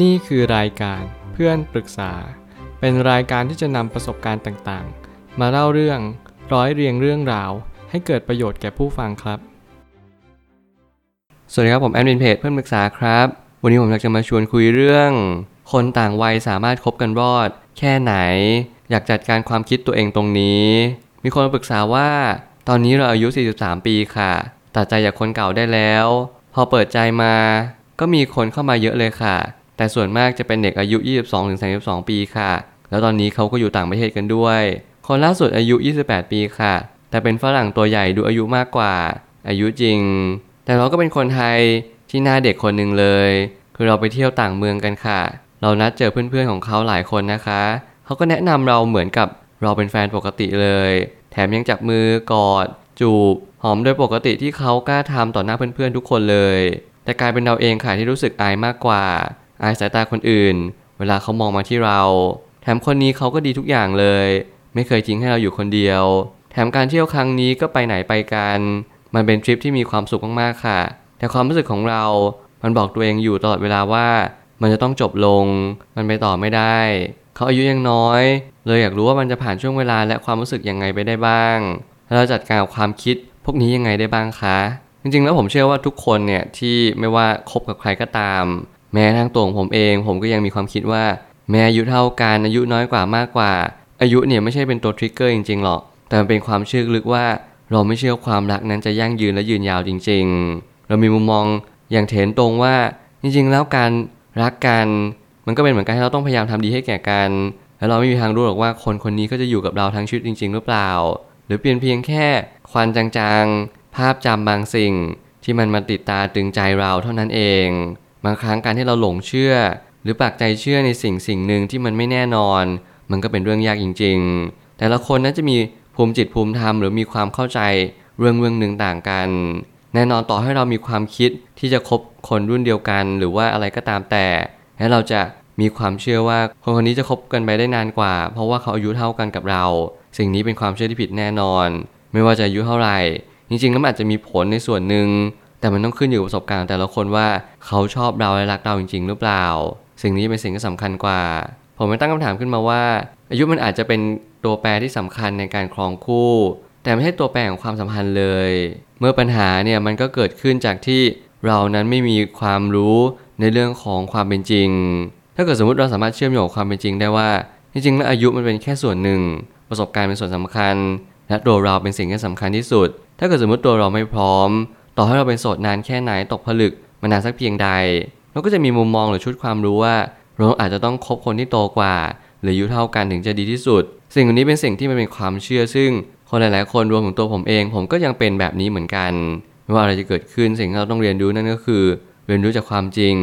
นี่คือรายการเพื่อนปรึกษา เป็นรายการที่จะนำประสบการณ์ต่างๆ มาเล่าเรื่องร้อยเรียงเรื่องราว ให้เกิดประโยชน์แก่ผู้ฟังครับ สวัสดีครับผมแอดมินเพจเพื่อนปรึกษาครับ วันนี้ผมอยากจะมาชวนคุยเรื่อง คนต่างวัยสามารถคบกันรอด แค่ไหน อยากจัดการความคิดตัวเองตรงนี้ มีคนมาปรึกษาว่า ตอนนี้เราอายุ 43 ปีค่ะตัดใจจากคนเก่าได้แล้ว พอเปิดใจมา ก็มีคนเข้ามาเยอะเลยค่ะ แต่ส่วนมากจะเป็นเด็กอายุ 22-32 ปีค่ะ แล้วตอนนี้เขาก็อยู่ต่างประเทศกันด้วย คนล่าสุดอายุ 28 ปีค่ะ แต่เป็นฝรั่งตัวใหญ่ดูอายุมากกว่า อายุจริง แต่เราก็เป็นคนไทยที่หน้าเด็กคนหนึ่งเลย คือเราไปเที่ยวต่างเมืองกันค่ะ เรานัดเจอเพื่อนๆของเขาหลายคนนะคะ เขาก็แนะนำเราเหมือนกับเราเป็นแฟนปกติเลย แถมยังจับมือกอด จูบ หอมโดยปกติที่เขากล้าทำต่อหน้าเพื่อนๆทุกคนเลย แต่กลายเป็นเราเองค่ะที่รู้สึกอายมากกว่า อายสายตาคนอื่น เวลาเขามองมาที่เรา แถมคนนี้เขาก็ดีทุกอย่างเลย ไม่เคยทิ้งให้เราอยู่คนเดียว แถมการเที่ยวครั้งนี้ก็ไปไหนไปกัน มันเป็นทริปที่มีความสุขมากๆค่ะ แต่ความรู้สึกของเรา มันบอกตัวเองอยู่ตลอดเวลาว่า มันจะต้องจบลง มันไปต่อไม่ได้ เขาอายุยังน้อย เลยอยากรู้ว่ามันจะผ่านช่วงเวลาและความรู้สึกยังไงไปได้บ้าง แล้วเราจัดการกับความคิดพวกนี้ยังไงได้บ้างคะจริงๆแล้วผมเชื่อว่าทุกคนเนี่ยที่ไม่ว่าคบกับใครก็ตาม แม้ทั้งตัวของผมเอง ผมก็ยังมีความคิดว่า แม้อายุเท่ากันอายุน้อยกว่ามากกว่า อายุเนี่ยไม่ใช่เป็นตัวทริกเกอร์จริงๆหรอก แต่มันเป็นความเชื่อลึกว่า เราไม่เชื่อความรักนั้นจะยั่งยืนและยืนยาวจริง ๆ เรามีมุมมองอย่างเถนตรงว่าจริงๆ แล้วการรักกัน มันก็เป็นเหมือนกันที่เราต้องพยายามทำดีให้แก่กัน แล้วเราไม่มีทางรู้หรอกว่าคนคนนี้ก็จะอยู่กับเราทั้งชีวิตจริง ๆ หรือเปล่า หรือเปลี่ยนเพียงแค่ควันจางๆ ภาพจำบางสิ่งที่มันมาติดตาตึงใจเราเท่านั้นเอง บางครั้งการที่เราหลงเชื่อ หรือปักใจเชื่อในสิ่งสิ่งหนึ่งที่มันไม่แน่นอน มันก็เป็นเรื่องยากจริง ๆ แต่ละคนนั้นจะมีภูมิจิตภูมิธรรมหรือมีความเข้าใจเรื่องเรื่องหนึ่งต่างกัน แน่นอนต่อให้เรามีความคิดที่จะคบคนรุ่นเดียวกัน หรือว่าอะไรก็ตามแต่และเราจะมีความเชื่อว่าคนคนนี้จะคบกันไปได้นานกว่า เพราะว่าเขาอายุเท่ากันกับเรา สิ่งนี้เป็นความเชื่อที่ผิดแน่นอน ไม่ว่าจะอายุเท่าไหร่ จริงๆแล้วอาจจะมีผลในส่วนหนึ่ง แต่มันต้องขึ้นอยู่กับประสบการณ์แต่ละคนว่าเขาชอบเราและรักเราจริง ๆ หรือเปล่า สิ่งนี้เป็นสิ่งที่สำคัญกว่า ผมไม่ตั้งคำถามขึ้นมาว่า อายุมันอาจจะเป็นตัวแปรที่สำคัญในการครองคู่ แต่ไม่ใช่ตัวแปรของความสัมพันธ์เลย เมื่อปัญหาเนี่ยมันก็เกิดขึ้นจากที่เรานั้นไม่มีความรู้ในเรื่องของความเป็นจริง ถ้าเกิดสมมติเราสามารถเชื่อมโยงความเป็นจริงได้ว่าจริงๆแล้วอายุมันเป็นแค่ส่วนหนึ่ง ประสบการณ์เป็นส่วนสำคัญ และตัวเราเป็นสิ่งที่สำคัญที่สุด ถ้าเกิดสมมติตัวเราไม่พร้อม ต่อให้เราเป็นโสดนานแค่ไหนตกผลึกมานานสักเพียงใด เราก็จะมีมุมมองหรือชุดความรู้ว่า เราอาจจะต้องคบคนที่โตกว่า หรืออายุเท่ากันถึงจะดีที่สุด สิ่งนี้เป็นสิ่งที่มันเป็นความเชื่อซึ่งคนหลาย ๆ คนรวมถึงตัวผมเอง ผมก็ยังเป็นแบบนี้เหมือนกันไม่ว่าอะไรจะเกิดขึ้นสิ่งที่เราต้องเรียนรู้นั่นก็คือ เรียนรู้จากความจริง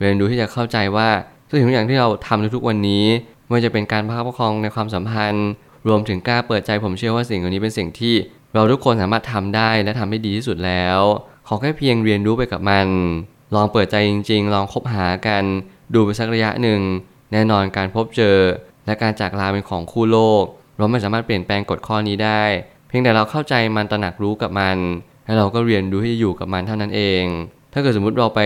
เรียนรู้ที่จะเข้าใจว่าสิ่งทุกอย่างที่เราทำในทุกวันนี้ไม่ว่าจะเป็นการประคับประคองในความสัมพันธ์ รวมถึงกล้าเปิดใจผมเชื่อว่าสิ่งเหล่านี้เป็นสิ่งที่ เราทุกคนสามารถทำได้และทำได้ดีที่สุดแล้ว ขอแค่เพียงเรียนรู้ไปกับมัน ลองเปิดใจจริง ๆ ลองคบหากัน ดูไปสักระยะหนึ่ง แน่นอนการพบเจอ และการจากลาเป็นของคู่โลก เราไม่สามารถเปลี่ยนแปลงกฎข้อนี้ได้ เพียงแต่เราเข้าใจมันตระหนักรู้กับมัน และเราก็เรียนรู้ที่จะอยู่กับมันเท่านั้นเอง ถ้าเกิดสมมุติเราไป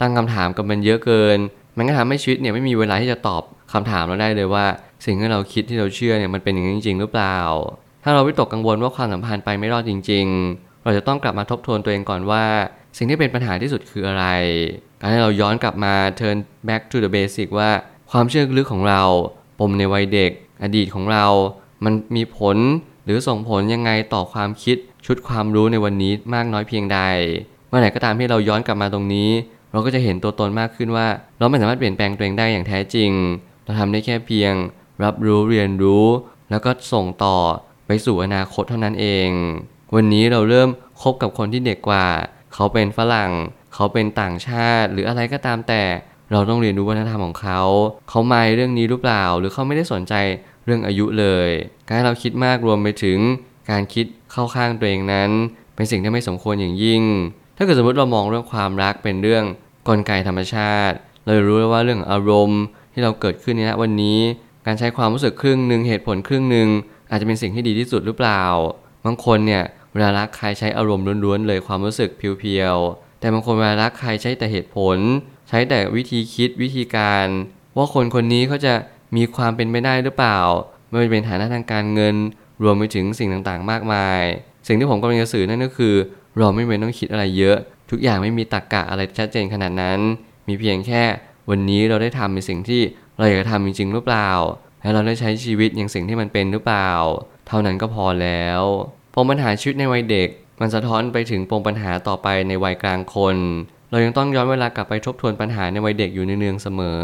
ตั้งคำถามกับมันเยอะเกิน มันก็ทำให้ชีวิตเนี่ยไม่มีเวลาที่จะตอบคำถามเราได้เลยว่า สิ่งที่เราคิดที่เราเชื่อเนี่ยมันเป็นอย่างนั้จริงๆหรือเปล่า ถ้าเราวิตกกังวลว่าความสัมพันธ์ไปไม่รอดจริง ๆ เราจะต้องกลับมาทบทวนตัวเองก่อนว่า สิ่งที่เป็นปัญหาที่สุดคืออะไร การให้เราย้อนกลับมา turn back to the basic ว่าความเชื่อลึกของเรา ปมในวัยเด็ก อดีตของเรา มันมีผลหรือส่งผลยังไงต่อความคิดชุดความรู้ในวันนี้มากน้อยเพียงใด เมื่อไหร่ก็ตามที่เราย้อนกลับมาตรงนี้ เราก็จะเห็นตัวตนมากขึ้นว่า เราไม่สามารถเปลี่ยนแปลงตัวเองได้อย่างแท้จริง เราทำได้แค่เพียง รับรู้เรียนรู้ แล้วก็ส่งต่อ ไปสู่อนาคตเท่านั้นเอง วันนี้เราเริ่มคบกับคนที่เด็กกว่า เขาเป็นฝรั่ง เขาเป็นต่างชาติ หรืออะไรก็ตามแต่ เราต้องเรียนรู้วัฒนธรรมของเขา เขาไม่เรื่องนี้หรือเปล่า หรือเขาไม่ได้สนใจเรื่องอายุเลย การเราคิดมากรวมไปถึงการคิดเข้าข้างตัวเองนั้น เป็นสิ่งที่ไม่สมควรอย่างยิ่ง ถ้าเกิดสมมติเรามองเรื่องความรักเป็นเรื่องกลไกธรรมชาติ เรารู้แล้วว่าเรื่องอารมณ์ที่เราเกิดขึ้นในวันนี้ การใช้ความรู้สึกครึ่งหนึ่งเหตุผลครึ่งหนึ่ง อาจจะเป็นสิ่งที่ดีที่สุดหรือเปล่า บางคนเนี่ยเวลารักใครใช้อารมณ์ล้วนๆเลยความรู้สึกเพียวๆ แต่บางคนเวลารักใครใช้แต่เหตุผล ใช้แต่วิธีคิดวิธีการ ว่าคนคนนี้เขาจะมีความเป็นไปได้หรือเปล่า ไม่ว่าจะเป็นฐานะทางการเงิน รวมไปถึงสิ่งต่างๆ มากมาย สิ่งที่ผมกำลังจะสื่อนั่นก็คือ เราไม่เป็นต้องคิดอะไรเยอะ ทุกอย่างไม่มีตรรกกะอะไรชัดเจนขนาดนั้น มีเพียงแค่วันนี้เราได้ทำในสิ่งที่เราอยากจะทำจริงๆหรือเปล่า และเราได้ใช้ชีวิตอย่างสิ่งที่มันเป็นหรือเปล่า เท่านั้นก็พอแล้วปมปัญหาชีวิตในวัยเด็ก มันสะท้อนไปถึงปมปัญหาต่อไปในวัยกลางคน เรายังต้องย้อนเวลากลับไปทบทวนปัญหาในวัยเด็กอยู่เนืองๆเสมอ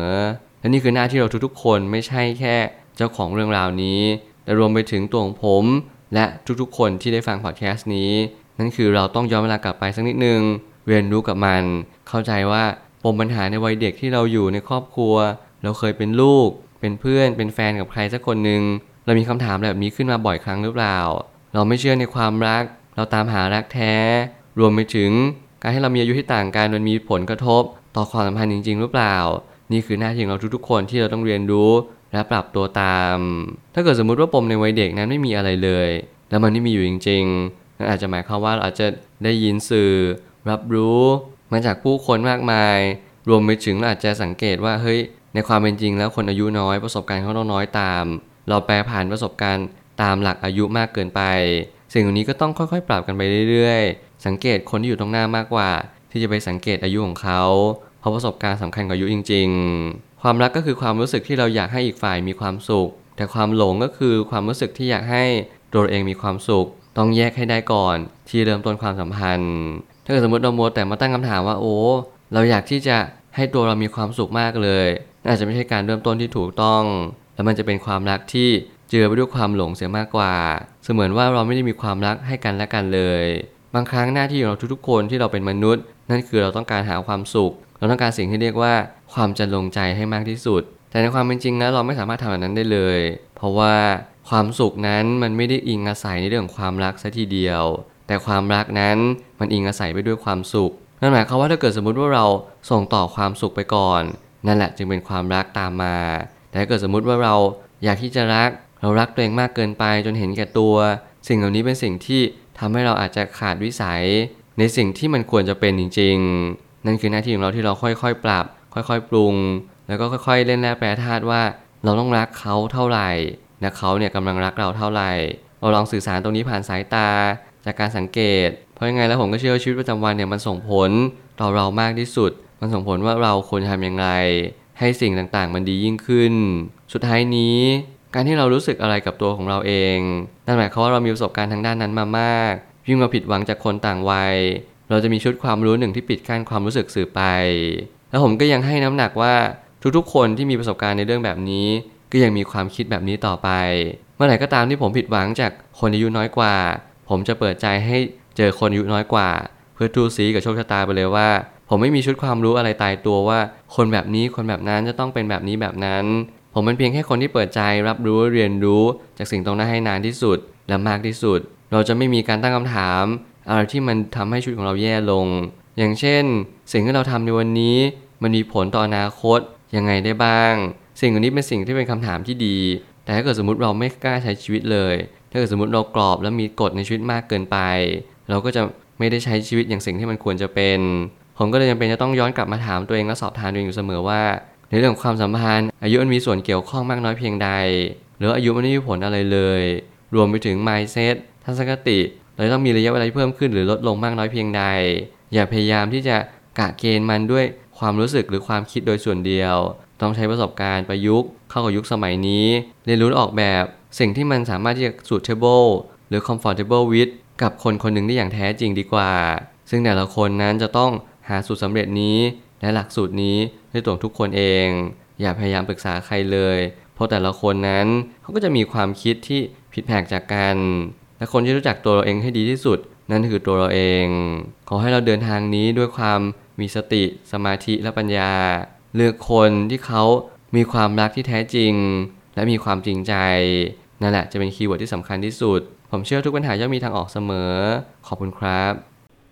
และนี่คือหน้าที่เราทุกๆ คนไม่ใช่แค่เจ้าของเรื่องราวนี้ แต่รวมไปถึงตัวของผม และทุกๆ คนที่ได้ฟังพอดแคสต์นี้ นั่นคือเราต้องย้อนเวลากลับไปสักนิดนึง เรียนรู้กับมัน เข้าใจว่าปมปัญหาในวัยเด็กที่เราอยู่ในครอบครัว เราเคยเป็นลูก เป็นเพื่อนเป็นแฟนกับใครสักคนหนึ่งเรามีคำถามแบบนี้ขึ้นมาบ่อยครั้งหรือเปล่า เราไม่เชื่อในความรัก เราตามหารักแท้ รวมไปถึงการให้เรามีอายุที่ต่างกันมันมีผลกระทบ ต่อความสัมพันธ์จริง ๆ หรือเปล่า นี่คือหน้าที่ของเราทุกๆคนที่เราต้องเรียนรู้และปรับตัวตาม ถ้าเกิดสมมุติว่าปมในวัยเด็กนั้นไม่มีอะไรเลย แล้วมันไม่มีอยู่จริงๆนั่นอาจจะหมายความว่าเราอาจจะได้ยินสื่อ รับรู้มาจากผู้คนมากมาย รวมไปถึงเราอาจจะสังเกตว่าเฮ้ย ในความเป็นจริงแล้วคนอายุน้อยประสบการณ์เขาต้องน้อยตาม เราแปรผ่านประสบการณ์ตามหลักอายุมากเกินไป สิ่งเหล่านี้ก็ต้องค่อยๆ ปรับกันไปเรื่อยๆ สังเกตคนที่อยู่ตรงหน้ามากกว่า ที่จะไปสังเกตอายุของเขา เพราะประสบการณ์สำคัญกว่าอายุจริง ๆ ความรักก็คือความรู้สึกที่เราอยากให้อีกฝ่ายมีความสุข แต่ความหลงก็คือความรู้สึกที่อยากให้ตัวเองมีความสุข ต้องแยกให้ได้ก่อน ที่เริ่มต้นความสัมพันธ์ ถ้าเกิดสมมติเราโมแต่มาตั้งคำถามว่าโอ้เราอยากที่จะให้ตัวเรามีความสุขมากเลย อาจจะไม่ใช่การเริ่มต้นที่ถูกต้อง แล้วมันจะเป็นความรักที่เจือไปด้วยความหลงเสียมากกว่า เสมือนว่าเราไม่ได้มีความรักให้กันและกันเลย บางครั้งหน้าที่ของเราทุกๆ คนที่เราเป็นมนุษย์ นั่นคือเราต้องการหาความสุข เราต้องการสิ่งที่เรียกว่าความจะลงใจให้มากที่สุด แต่ในความเป็นจริงนะเราไม่สามารถทำแบบนั้นได้เลย เพราะว่าความสุขนั้นมันไม่ได้อิงอาศัยในเรื่องของความรักซะทีเดียว แต่ความรักนั้นมันอิงอาศัยไปด้วยความสุข นั่นหมายความว่าถ้าเกิดสมมุติว่าเราส่งต่อความสุขไปก่อน นั่นแหละจึงเป็นความรักตามมา แต่ถ้าเกิดสมมุติว่าเราอยากที่จะรัก เรารักตัวเองมากเกินไปจนเห็นแก่ตัว สิ่งเหล่านี้เป็นสิ่งที่ทำให้เราอาจจะขาดวิสัย ในสิ่งที่มันควรจะเป็นจริง ๆ นั่นคือหน้าที่ของเราที่เราค่อยๆ ปรับ ค่อยๆ ปรุง แล้วก็ค่อยๆ เล่นแร่แปรธาตุว่า เราต้องรักเขาเท่าไหร่และเขาเนี่ยกำลังรักเราเท่าไหร่ เราลองสื่อสารตรงนี้ผ่านสายตาจากการสังเกต เพราะยังไงแล้วผมก็เชื่อว่าชีวิตประจำวันเนี่ยมันส่งผลต่อเรามากที่สุด มันส่งผลว่าเราควรทำอย่างไรให้สิ่งต่างๆ มันดียิ่งขึ้น สุดท้ายนี้ การที่เรารู้สึกอะไรกับตัวของเราเอง นั่นหมายความว่าเรามีประสบการณ์ทางด้านนั้นมามาก ยิ่งเราผิดหวังจากคนต่างวัย เราจะมีชุดความรู้หนึ่งที่ปิดกั้นความรู้สึกสื่อไป แล้วผมก็ยังให้น้ำหนักว่าทุกๆ คนที่มีประสบการณ์ในเรื่องแบบนี้ ก็ยังมีความคิดแบบนี้ต่อไป เมื่อไหร่ก็ตามที่ผมผิดหวังจากคนอายุน้อยกว่า ผมจะเปิดใจให้เจอคนอายุน้อยกว่า เพื่อทูสีกับโชคชะตาไปเลยว่า ผมไม่มีชุดความรู้อะไรตายตัวว่า คนแบบนี้คนแบบนั้นจะต้องเป็นแบบนี้แบบนั้น ผมเป็นเพียงแค่คนที่เปิดใจรับรู้เรียนรู้ จากสิ่งตรงหน้าให้นานที่สุดและมากที่สุด เราจะไม่มีการตั้งคำถาม อะไรที่มันทำให้ชีวิตของเราแย่ลง อย่างเช่น สิ่งที่เราทำในวันนี้ มันมีผลต่ออนาคตยังไงได้บ้าง สิ่งเหล่านี้เป็นสิ่งที่เป็นคำถามที่ดี แต่ถ้าเกิดสมมติเราไม่กล้าใช้ชีวิตเลย ถ้าเกิดสมมติเรากรอบแล้วมีกฎในชีวิตมากเกินไป เราก็จะไม่ได้ใช้ชีวิตอย่างสิ่งที่มันควรจะเป็น ผมก็เลยจำเป็นจะต้องย้อนกลับมาถามตัวเองและสอบทานตัวเองอยู่เสมอว่า ในเรื่องของความสัมพันธ์ อายุมันมีส่วนเกี่ยวข้องมากน้อยเพียงใด หรืออายุมันไม่มีผลอะไรเลย รวมไปถึง mindset ทัศนคติเราต้องมีระยะเวลาที่เพิ่มขึ้นหรือลดลงมากน้อยเพียงใด อย่าพยายามที่จะกะเกณฑ์มันด้วยความรู้สึกหรือความคิดโดยส่วนเดียว ต้องใช้ประสบการณ์ประยุกต์เข้ากับยุคสมัยนี้ เรียนรู้ออกแบบสิ่งที่มันสามารถที่จะ suitable หรือ comfortable with กับคนคนหนึ่งได้อย่างแท้จริงดีกว่า ซึ่งแต่ละคนนั้นจะต้อง หาสูตรสำเร็จนี้และหลักสูตรนี้ด้วยตัวทุกคนเอง อย่าพยายามปรึกษาใครเลย เพราะแต่ละคนนั้นเขาก็จะมีความคิดที่ผิดแผกจากกัน และคนที่รู้จักตัวเราเองให้ดีที่สุด นั่นคือตัวเราเอง ขอให้เราเดินทางนี้ด้วยความมีสติ สมาธิและปัญญา เลือกคนที่เขามีความรักที่แท้จริง และมีความจริงใจ นั่นแหละจะเป็น keyword ที่สำคัญที่สุด ผมเชื่อทุกปัญหาย่อมมีทางออกเสมอ ขอบคุณครับ